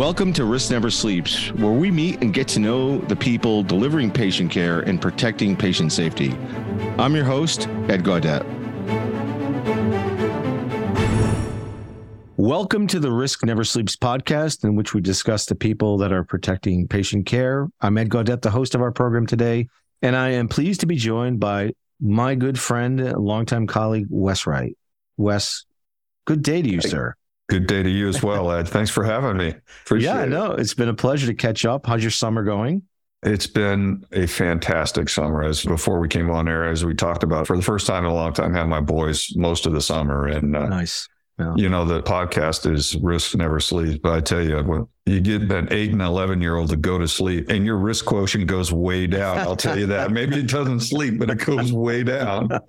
Welcome to Risk Never Sleeps, where we meet and get to know the people delivering patient care and protecting patient safety. I'm your host, Ed Gaudet. Welcome to the Risk Never Sleeps podcast, in which we discuss the people that are protecting patient care. I'm Ed Gaudet, the host of our program today, and I am pleased to be joined by my good friend, longtime colleague, Wes Wright. Wes, good day to you, sir. Good day to you as well, Ed. Thanks for having me. Appreciate yeah, no, it's been a pleasure to catch up. How's your summer going? It's been a fantastic summer. As before we came on air, as we talked about, for the first time in a long time, I had my boys most of the summer, and uh, nice. Yeah. You know, the podcast is risk never sleeps. But I tell you, when you get an eight and 11 year old to go to sleep and your risk quotient goes way down, I'll tell you that. Maybe it doesn't sleep, but it goes way down.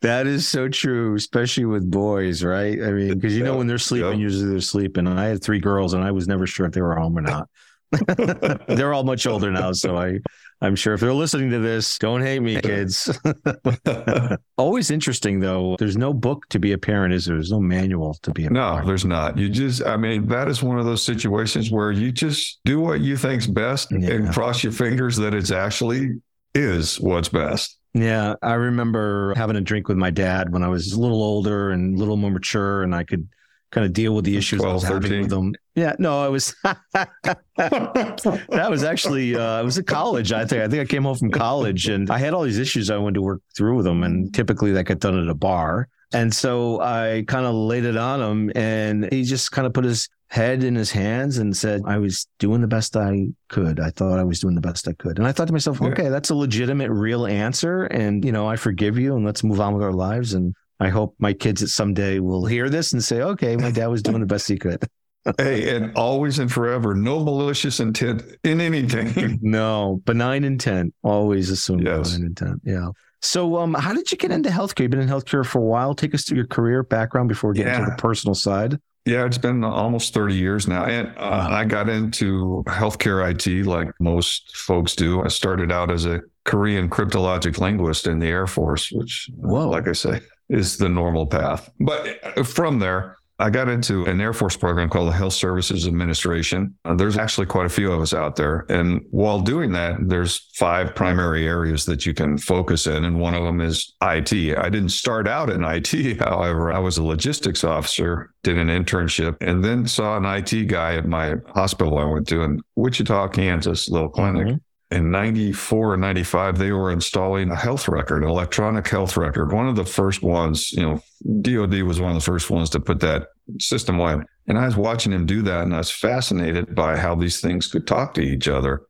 that is so true, especially with boys, right? I mean, because you know, when they're sleeping, usually they're sleeping. And I had three girls and I was never sure if they were home or not. they're all much older now, so I I'm sure if they're listening to this, don't hate me, kids. Always interesting though. There's no book to be a parent, is there? There's no manual to be a no, parent. No, there's not. You just, I mean, that is one of those situations where you just do what you think's best yeah. and cross your fingers that it's actually is what's best. Yeah, I remember having a drink with my dad when I was a little older and a little more mature, and I could kind of deal with the issues 12, I was 13. having with them. Yeah, no, I was that was actually uh, I was at college. I think I think I came home from college and I had all these issues I wanted to work through with them, and typically that got done at a bar. And so I kind of laid it on him, and he just kind of put his head in his hands and said, I was doing the best I could. I thought I was doing the best I could. And I thought to myself, okay, that's a legitimate, real answer. And, you know, I forgive you and let's move on with our lives. And I hope my kids at someday will hear this and say, okay, my dad was doing the best he could. hey, and always and forever, no malicious intent in anything. no, benign intent. Always assume yes. benign intent. Yeah. So, um, how did you get into healthcare? You've been in healthcare for a while. Take us through your career background before getting get yeah. into the personal side. Yeah, it's been almost 30 years now. And uh, I got into healthcare IT like most folks do. I started out as a Korean cryptologic linguist in the Air Force, which, Whoa. like I say, is the normal path. But uh, from there, I got into an Air Force program called the Health Services Administration. Uh, there's actually quite a few of us out there. And while doing that, there's five primary areas that you can focus in. And one of them is IT. I didn't start out in IT, however, I was a logistics officer, did an internship, and then saw an IT guy at my hospital I went to in Wichita, Kansas, little clinic. Mm-hmm in 94 and 95 they were installing a health record an electronic health record. One of the first ones you know dod was one of the first ones to put that system on and i was watching him do that and i was fascinated by how these things could talk to each other.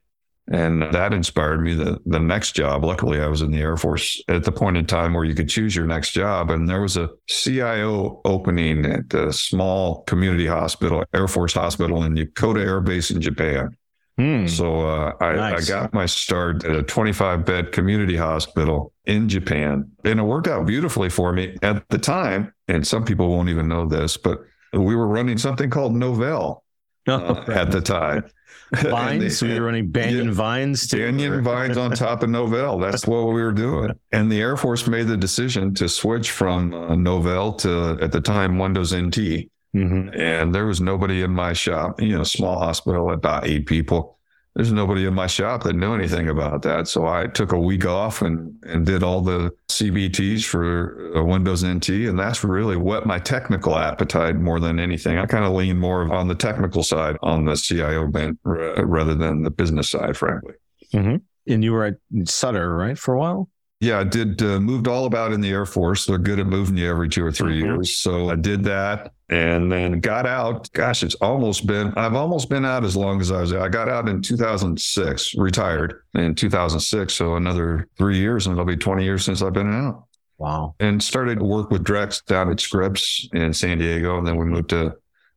And that inspired me the, the next job. Luckily i was in the air force at the point in time where you could choose your next job. And there was a cio opening at a small community hospital air force hospital in yokota air base in japan Hmm. So uh, I, nice. I, got my start at a 25 bed community hospital in Japan, and it worked out beautifully for me at the time. And some people won't even know this, but we were running something called Novell oh, uh, at the time. Vines. They, we were running Banyan yeah, Vines. Too. Banyan Vines on top of Novell. That's what we were doing. And the Air Force made the decision to switch from uh, Novell to, at the time, Windows NT. Mm-hmm. And there was nobody in my shop, you know, small hospital, about eight people. There's nobody in my shop that knew anything about that. So I took a week off and, and did all the CBTs for uh, Windows NT. And that's really what my technical appetite more than anything. I kind of lean more on the technical side on the CIO bent rather than the business side, frankly. Mm-hmm. And you were at Sutter, right, for a while? Yeah, I did. Uh, moved all about in the Air Force. They're good at moving you every two or 3 mm-hmm. years. So I did that and then got out. Gosh, it's almost been, I've almost been out as long as I was. I got out in 2006, retired in 2006. So another three years and it'll be 20 years since I've been out. Wow. And started to work with Drex down at Scripps in San Diego. And then we moved to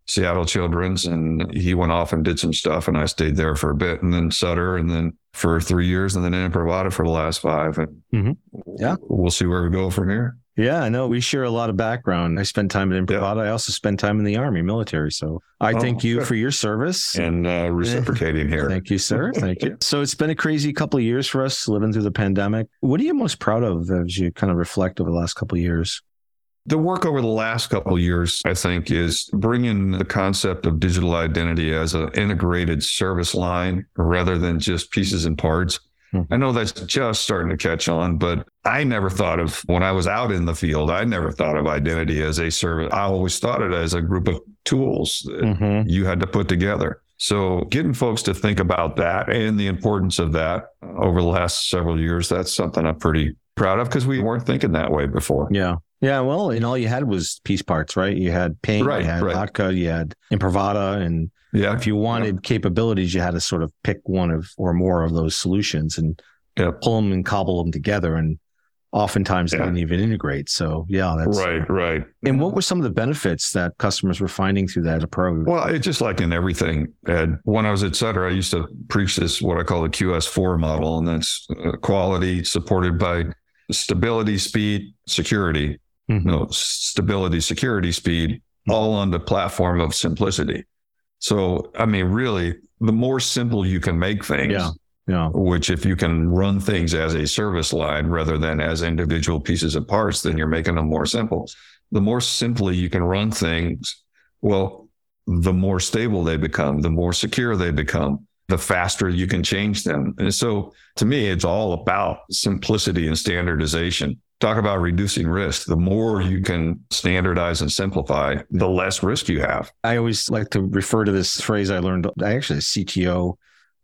Seattle Children's and he went off and did some stuff and I stayed there for a bit and then Sutter and then for three years and then in Imprivata for the last five. And mm-hmm. yeah, we'll see where we go from here. Yeah, I know we share a lot of background. I spent time in Imprivata. Yeah. I also spent time in the Army military. So I oh, thank you good. for your service and uh, reciprocating here. thank you, sir. Thank you. So it's been a crazy couple of years for us living through the pandemic. What are you most proud of as you kind of reflect over the last couple of years? The work over the last couple of years, I think, is bringing the concept of digital identity as an integrated service line rather than just pieces and parts. I know that's just starting to catch on, but I never thought of when I was out in the field, I never thought of identity as a service. I always thought it as a group of tools that mm-hmm. you had to put together. So getting folks to think about that and the importance of that over the last several years, that's something I'm pretty proud of because we weren't thinking that way before. Yeah. Yeah. Well, and all you had was piece parts, right? You had paint, right, you had right. vodka, you had Imprivata. And yeah. if you wanted yeah. capabilities, you had to sort of pick one of or more of those solutions and yeah. pull them and cobble them together. And oftentimes yeah. they didn't even integrate. So yeah, that's right, right. And what were some of the benefits that customers were finding through that approach? Well, it's just like in everything, Ed. When I was at Sutter, I used to preach this what I call the QS4 model, and that's uh, quality supported by stability, speed, security. Mm-hmm. No, stability, security, speed, all on the platform of simplicity. So, I mean, really, the more simple you can make things, yeah yeah. Which, if you can run things as a service line rather than as individual pieces of parts, then you're making them more simple. The more simply you can run things, well, the more stable they become, the more secure they become, the faster you can change them. And so to me, it's all about simplicity and standardization. Talk about reducing risk. The more you can standardize and simplify, the less risk you have. I always like to refer to this phrase I learned, I actually, a CTO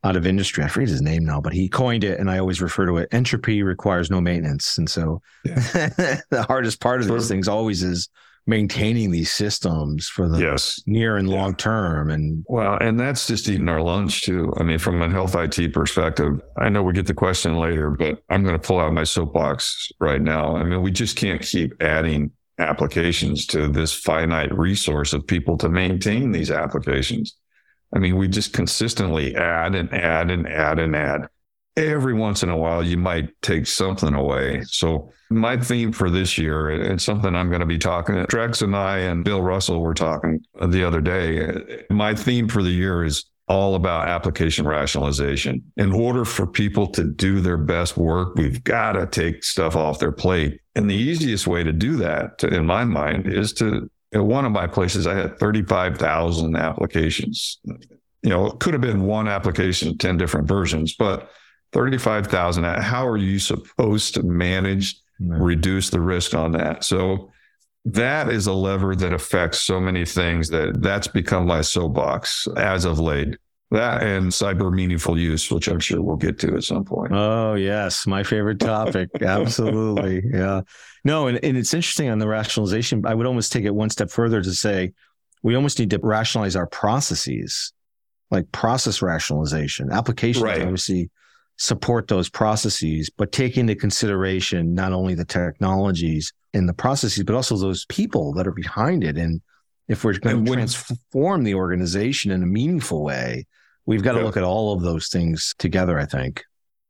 out of industry. I forget his name now, but he coined it, and I always refer to it. Entropy requires no maintenance, and so yeah. the hardest part of these things always is maintaining these systems for the yes. near and long term. And well, and that's just eating our lunch too. I mean, from a health IT perspective, I know we get the question later, but I'm going to pull out my soapbox right now. I mean, we just can't keep adding applications to this finite resource of people to maintain these applications. I mean, we just consistently add and add and add and add. Every once in a while, you might take something away. So, my theme for this year, and something I'm going to be talking, Drex and I and Bill Russell were talking the other day. My theme for the year is all about application rationalization. In order for people to do their best work, we've got to take stuff off their plate. And the easiest way to do that, in my mind, is to at one of my places, I had 35,000 applications. You know, it could have been one application, 10 different versions, but 35,000. How are you supposed to manage, reduce the risk on that? So that is a lever that affects so many things that that's become my soapbox as of late. That and cyber meaningful use, which I'm sure we'll get to at some point. Oh, yes. My favorite topic. Absolutely. Yeah. No, and, and it's interesting on the rationalization. I would almost take it one step further to say we almost need to rationalize our processes, like process rationalization. Applications right. obviously support those processes, but take into consideration not only the technologies and the processes, but also those people that are behind it. And if we're going to transform the organization in a meaningful way, we've got to yeah. look at all of those things together, I think.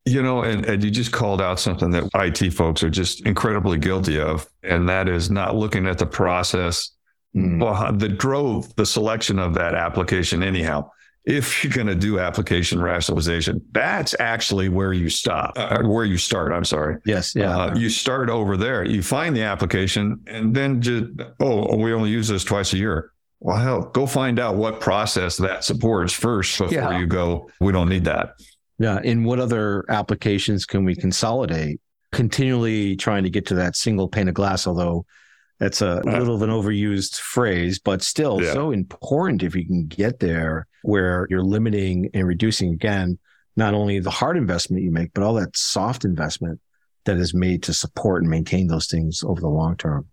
You know, and, and you just called out something that IT folks are just incredibly guilty of, and that is not looking at the process mm. that drove the selection of that application, anyhow if you're going to do application rationalization, that's actually where you stop, uh, where you start. I'm sorry. Yes. Yeah. Uh, you start over there. You find the application, and then just oh, we only use this twice a year. Well, hell, go find out what process that supports first before yeah. you go. We don't need that. Yeah. And what other applications can we consolidate? Continually trying to get to that single pane of glass, although that's a uh-huh. little of an overused phrase, but still yeah. so important if you can get there where you're limiting and reducing again, not only the hard investment you make, but all that soft investment that is made to support and maintain those things over the long term.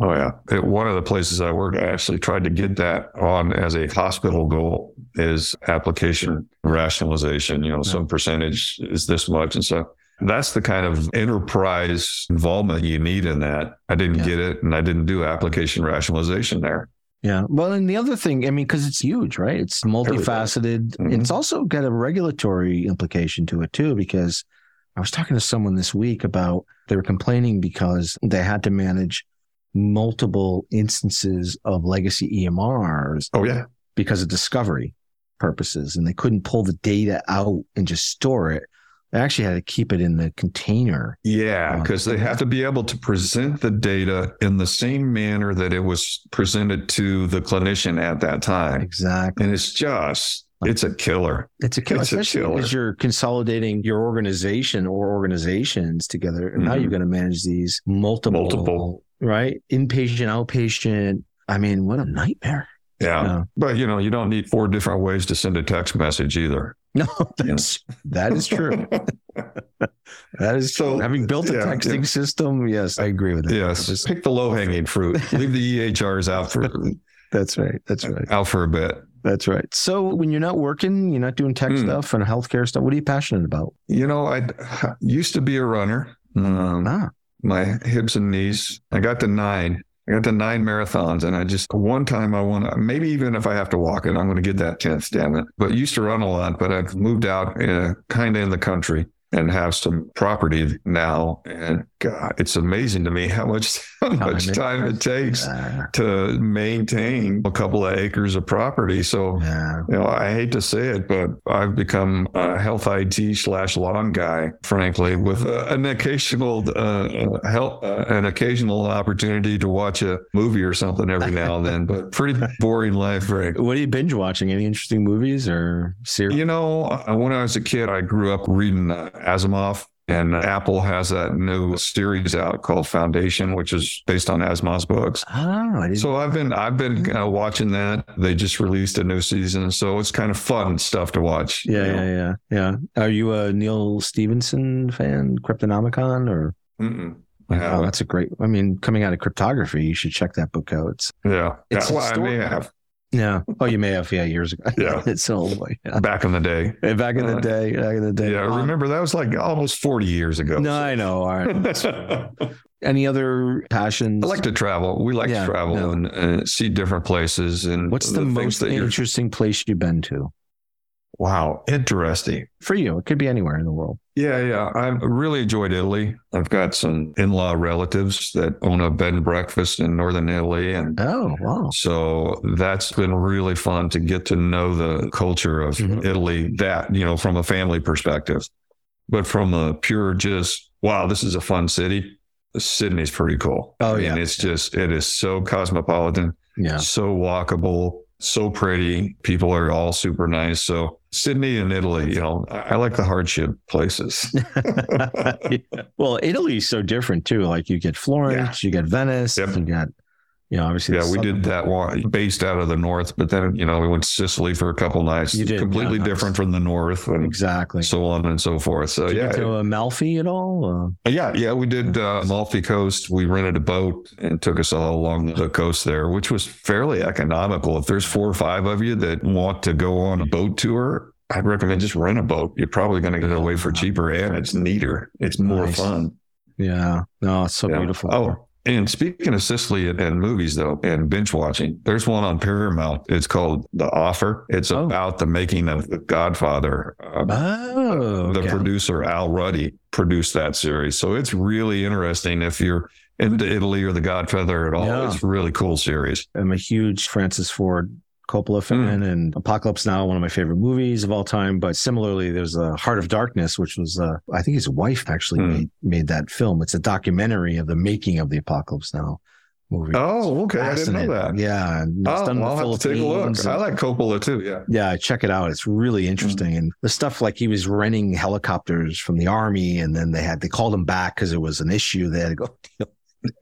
Oh yeah. At one of the places I work, I actually tried to get that on as a hospital goal is application rationalization. You know, some percentage is this much. And so that's the kind of enterprise involvement you need in that. I didn't yeah. get it and I didn't do application rationalization there. Yeah. Well, and the other thing, I mean, because it's huge, right? It's multifaceted. Mm-hmm. It's also got a regulatory implication to it, too, because I was talking to someone this week about they were complaining because they had to manage multiple instances of legacy EMRs. Oh, yeah. Because of discovery purposes. And they couldn't pull the data out and just store it They actually had to keep it in the container. Yeah, because they have to be able to present the data in the same manner that it was presented to the clinician at that time. Exactly. And it's just, it's a killer. It's a killer, It's a especially killer. because you're consolidating your organization or organizations together. And now Mhm. you're going to manage these multiple, Multiple. right? Inpatient, outpatient. I mean, what a nightmare. Yeah. Yeah. But, you know, you don't need four different ways to send a text message either. No, that's, that is true. That is So, true. Having built a yeah, texting yeah. system, yes, I agree with that. yes. just Pick the low hanging fruit. Leave the EHRs out for That's right. That's right. out for a bit. That's right. So when you're not working, you're not doing tech Hmm. stuff and healthcare stuff, what are you passionate about? You know, I used to be a runner. Um, Ah, my hips and knees. I got to nine. I got to nine marathons, and I just one time I want to. Maybe even if I have to walk it, I'm going to get that tenth. Damn it! But used to run a lot, but I've moved out, uh, kind of in the country, and have some property now. And God, it's amazing to me how much how much time it takes ah, to maintain a couple of acres of property. So yeah. you know, I hate to say it, but I've become a health IT slash lawn guy, frankly, with uh, an occasional uh, uh, help, uh, an occasional opportunity to watch a movie or something every now and then. But pretty boring life, Rick. What are you binge watching? Any interesting movies or series? You know, uh, when I was a kid, I grew up reading uh, Asimov. And Apple has that new series out called Foundation, which is based on Asimov's books. Oh, I didn't. So I've been I've been uh, watching that. They just released a new season, so it's kind of fun stuff to watch. yeah, you know? yeah, yeah, yeah. Are you a Neal Stephenson fan, Cryptonomicon, or? Mm-mm. I Oh, that's a great. I mean, coming out of cryptography, you should check that book out. It's Yeah. It's yeah. Well, I may have yeah. Oh, you may have. Yeah, years ago. Yeah. it's so old. Yeah. back in the day. Back in the Uh, day. Back in the day. Yeah. Um, Remember that was like almost 40 years ago. No, I know. All right. Any other passions? I like to travel. We like Yeah, to travel yeah. and uh, see different places. And What's the, things most interesting place you've been to Wow, interesting. for you? It could be anywhere in the world. Yeah, yeah. I've really enjoyed Italy. I've got some in-law relatives that own a bed and breakfast in northern Italy, and Oh, wow. So that's been really fun to get to know the culture of Mhm. Italy, that, you know, from a family perspective. But from a pure just, wow, this is a fun city. Sydney's pretty cool. Oh, yeah. it's just, it is so cosmopolitan, Yeah. so walkable, so pretty. People are all super nice. So Sydney and Italy, you know, I, I like the hardship places. well, Italy's so different too. Like you get Florence, you get Venice, Yep. you got, you know, obviously. Yeah, we did that one based out of the north, but then, you know, we went to Sicily for a couple nights. You did, completely yeah, nice. different from the north and Exactly. so on and so forth. So Did you yeah, get to Amalfi at all? yeah, yeah. We did uh, Amalfi Coast. We rented a boat and took us all along the coast there, which was fairly economical. If there's four or five of you that want to go on a boat tour, I'd recommend just rent a boat. You're probably going to get away for cheaper and it's neater. It's more Nice. fun. Yeah. No, it's so Yeah. beautiful. Oh, and speaking of Sicily and, and movies, though, and binge watching, there's one on Paramount. It's called The Offer. It's Oh. about the making of The Godfather. Uh, Oh, the okay. producer, Al Ruddy, produced that series. So it's really interesting if you're into Italy or The Godfather at all. Yeah. It's a really cool series. I'm a huge Francis Ford Coppola fan, and Apocalypse Now, one of my favorite movies of all time. But similarly, there's a Heart of Darkness, which was, uh, I think his wife actually Hmm. made, made that film. It's a documentary of the making of the Apocalypse Now movie. Oh, okay. I didn't know that. Yeah, and it's Oh, the I'll have to take a look. Philippines I like Coppola too. Yeah. yeah, check it out. It's really interesting. And the stuff like he was renting helicopters from the army, and then they had they called him back because it was an issue. They had to go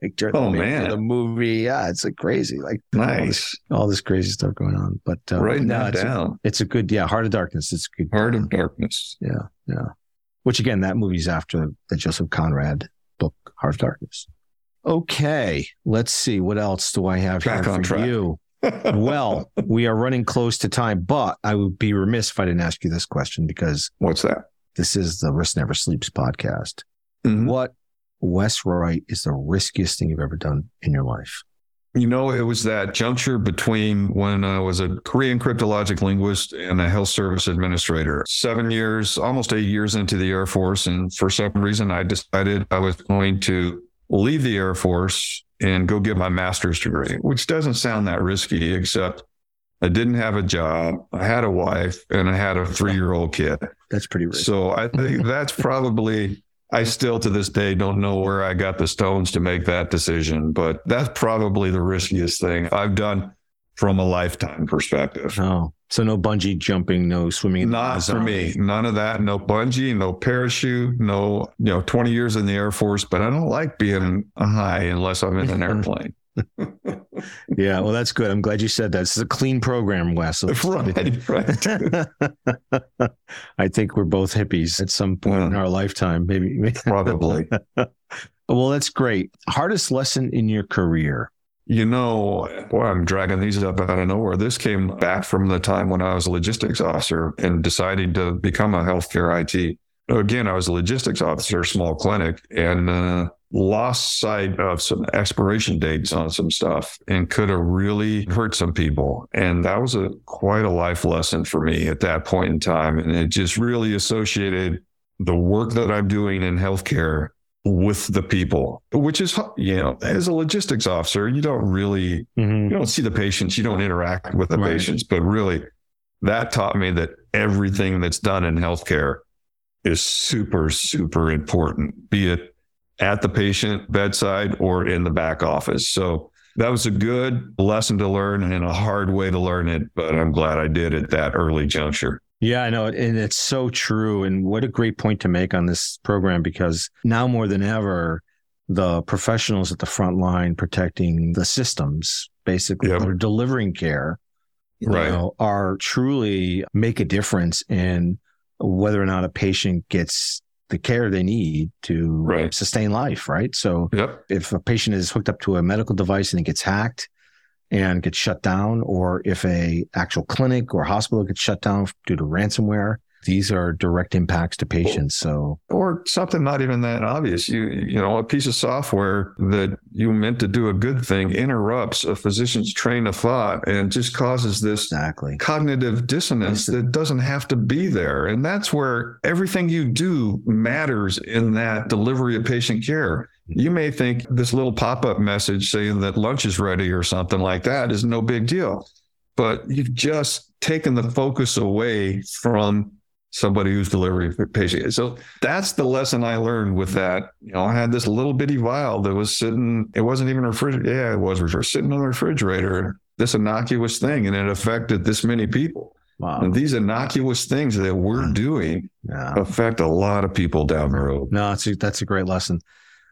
like, during Oh, the, man. the movie. Yeah, it's like crazy, like Nice. all this crazy stuff going on. But uh, Writing no, that it's, a, it's a good, yeah, Heart of Darkness. It's a good. Heart of Darkness. Yeah, yeah. Which again, that movie's after the Joseph Conrad book, Heart of Darkness. Okay, let's see. What else do I have Back here for track. you? well, we are running close to time, but I would be remiss if I didn't ask you this question because What's that? this is the Risk Never Sleeps podcast. Mhm. What Wes Wright is the riskiest thing you've ever done in your life? You know, it was that juncture between when I was a Korean cryptologic linguist and a health service administrator. Seven years, almost eight years into the Air Force. And for some reason, I decided I was going to leave the Air Force and go get my master's degree, which doesn't sound that risky, except I didn't have a job. I had a wife and I had a three year old kid. That's pretty rich. So I think that's probably, I still to this day don't know where I got the stones to make that decision, but that's probably the riskiest thing I've done from a lifetime perspective. Oh, so no bungee jumping, no swimming. Not for me. None of that. No bungee, no parachute, no, you know, 20 years in the Air Force, but I don't like being high unless I'm in an airplane. Yeah, well, that's good. I'm glad you said that. This is a clean program, Wes. right, right. I think we're both hippies at some point in our lifetime, maybe. Probably. well, that's great. Hardest lesson in your career? You know, boy, I'm dragging these up out of nowhere. This came back from the time when I was a logistics officer and deciding to become a healthcare IT. Again, I was a logistics officer, small clinic, and uh, lost sight of some expiration dates on some stuff and could have really hurt some people. And that was a quite a life lesson for me at that point in time. And it just really associated the work that I'm doing in healthcare with the people, which is, you know, as a logistics officer, you don't really, Mhm. you don't see the patients, you don't interact with the Right. patients, but really that taught me that everything that's done in healthcare is super, super important, be it at the patient bedside or in the back office. So that was a good lesson to learn and a hard way to learn it, but I'm glad I did at that early juncture. Yeah, I know. And it's so true. And what a great point to make on this program because now more than ever, the professionals at the front line protecting the systems, basically, Yep. that are delivering care, you Right. know, are truly make a difference in whether or not a patient gets the care they need to Right. sustain life, right? So Yep. if a patient is hooked up to a medical device and it gets hacked and gets shut down, or if a actual clinic or hospital gets shut down due to ransomware, these are direct impacts to patients. So or something not even that obvious. You you know, a piece of software that you meant to do a good thing interrupts a physician's train of thought and just causes this exactly. cognitive dissonance that doesn't have to be there. And that's where everything you do matters in that delivery of patient care. You may think this little pop-up message saying that lunch is ready or something like that is no big deal. But you've just taken the focus away from somebody who's delivering a patient. So that's the lesson I learned with that. You know, I had this little bitty vial that was sitting, it wasn't even a refrigerator. Yeah, it was refrigerator, sitting on the refrigerator, this innocuous thing, and it affected this many people. Wow. And these innocuous things that we're doing Yeah. affect a lot of people down the road. No, it's a, that's a great lesson.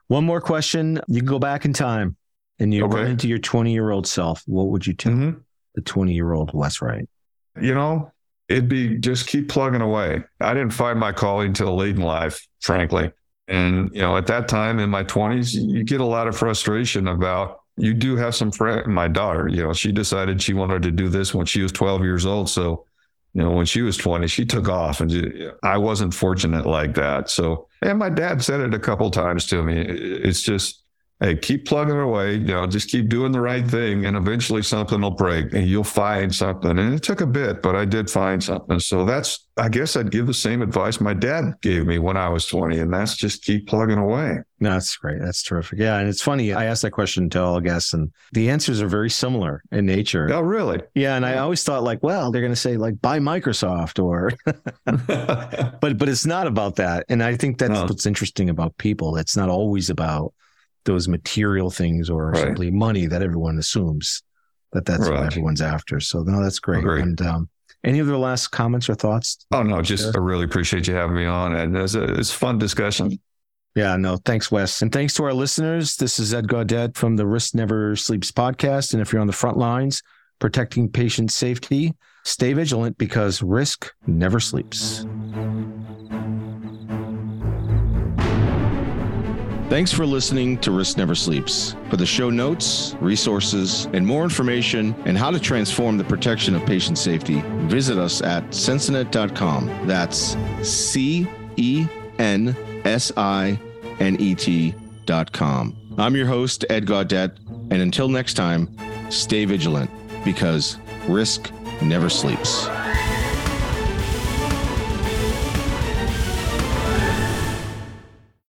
One more question. You can go back in time and you Okay. run into your 20 year old self. What would you tell Mhm. the 20 year old Wes Wright? You know, it'd be just keep plugging away. I didn't find my calling till late in life, frankly. And, you know, at that time in my 20s, you get a lot of frustration about you do have some friend my daughter, you know, she decided she wanted to do this when she was 12 years old. So, you know, when she was 20, she took off and ju- I wasn't fortunate like that. So, and my dad said it a couple times to me. It's just, hey, keep plugging away, you know, just keep doing the right thing and eventually something will break and you'll find something. And it took a bit, but I did find something. So that's, I guess I'd give the same advice my dad gave me when I was 20, and that's just keep plugging away. No, that's great. That's terrific. Yeah. And it's funny. I asked that question to all guests and the answers are very similar in nature. Oh, really? Yeah. And I always thought like, well, they're going to say like buy Microsoft or, but, but it's not about that. And I think that's No. what's interesting about people. It's not always about those material things or Right. simply money that everyone assumes that that's what everyone's after. So no, that's great. Agreed. And, um, any other last comments or thoughts? oh, no, just I really appreciate you having me on. And it's a, it's fun discussion. Yeah, no, thanks, Wes. And thanks to our listeners. This is Ed Gaudet from the Risk Never Sleeps podcast. And if you're on the front lines protecting patient safety, stay vigilant because risk never sleeps. Thanks for listening to Risk Never Sleeps. For the show notes, resources, and more information and how to transform the protection of patient safety, visit us at censinet.com. That's C E N S I N E T.com. I'm your host, Ed Gaudet, and until next time, stay vigilant because risk never sleeps.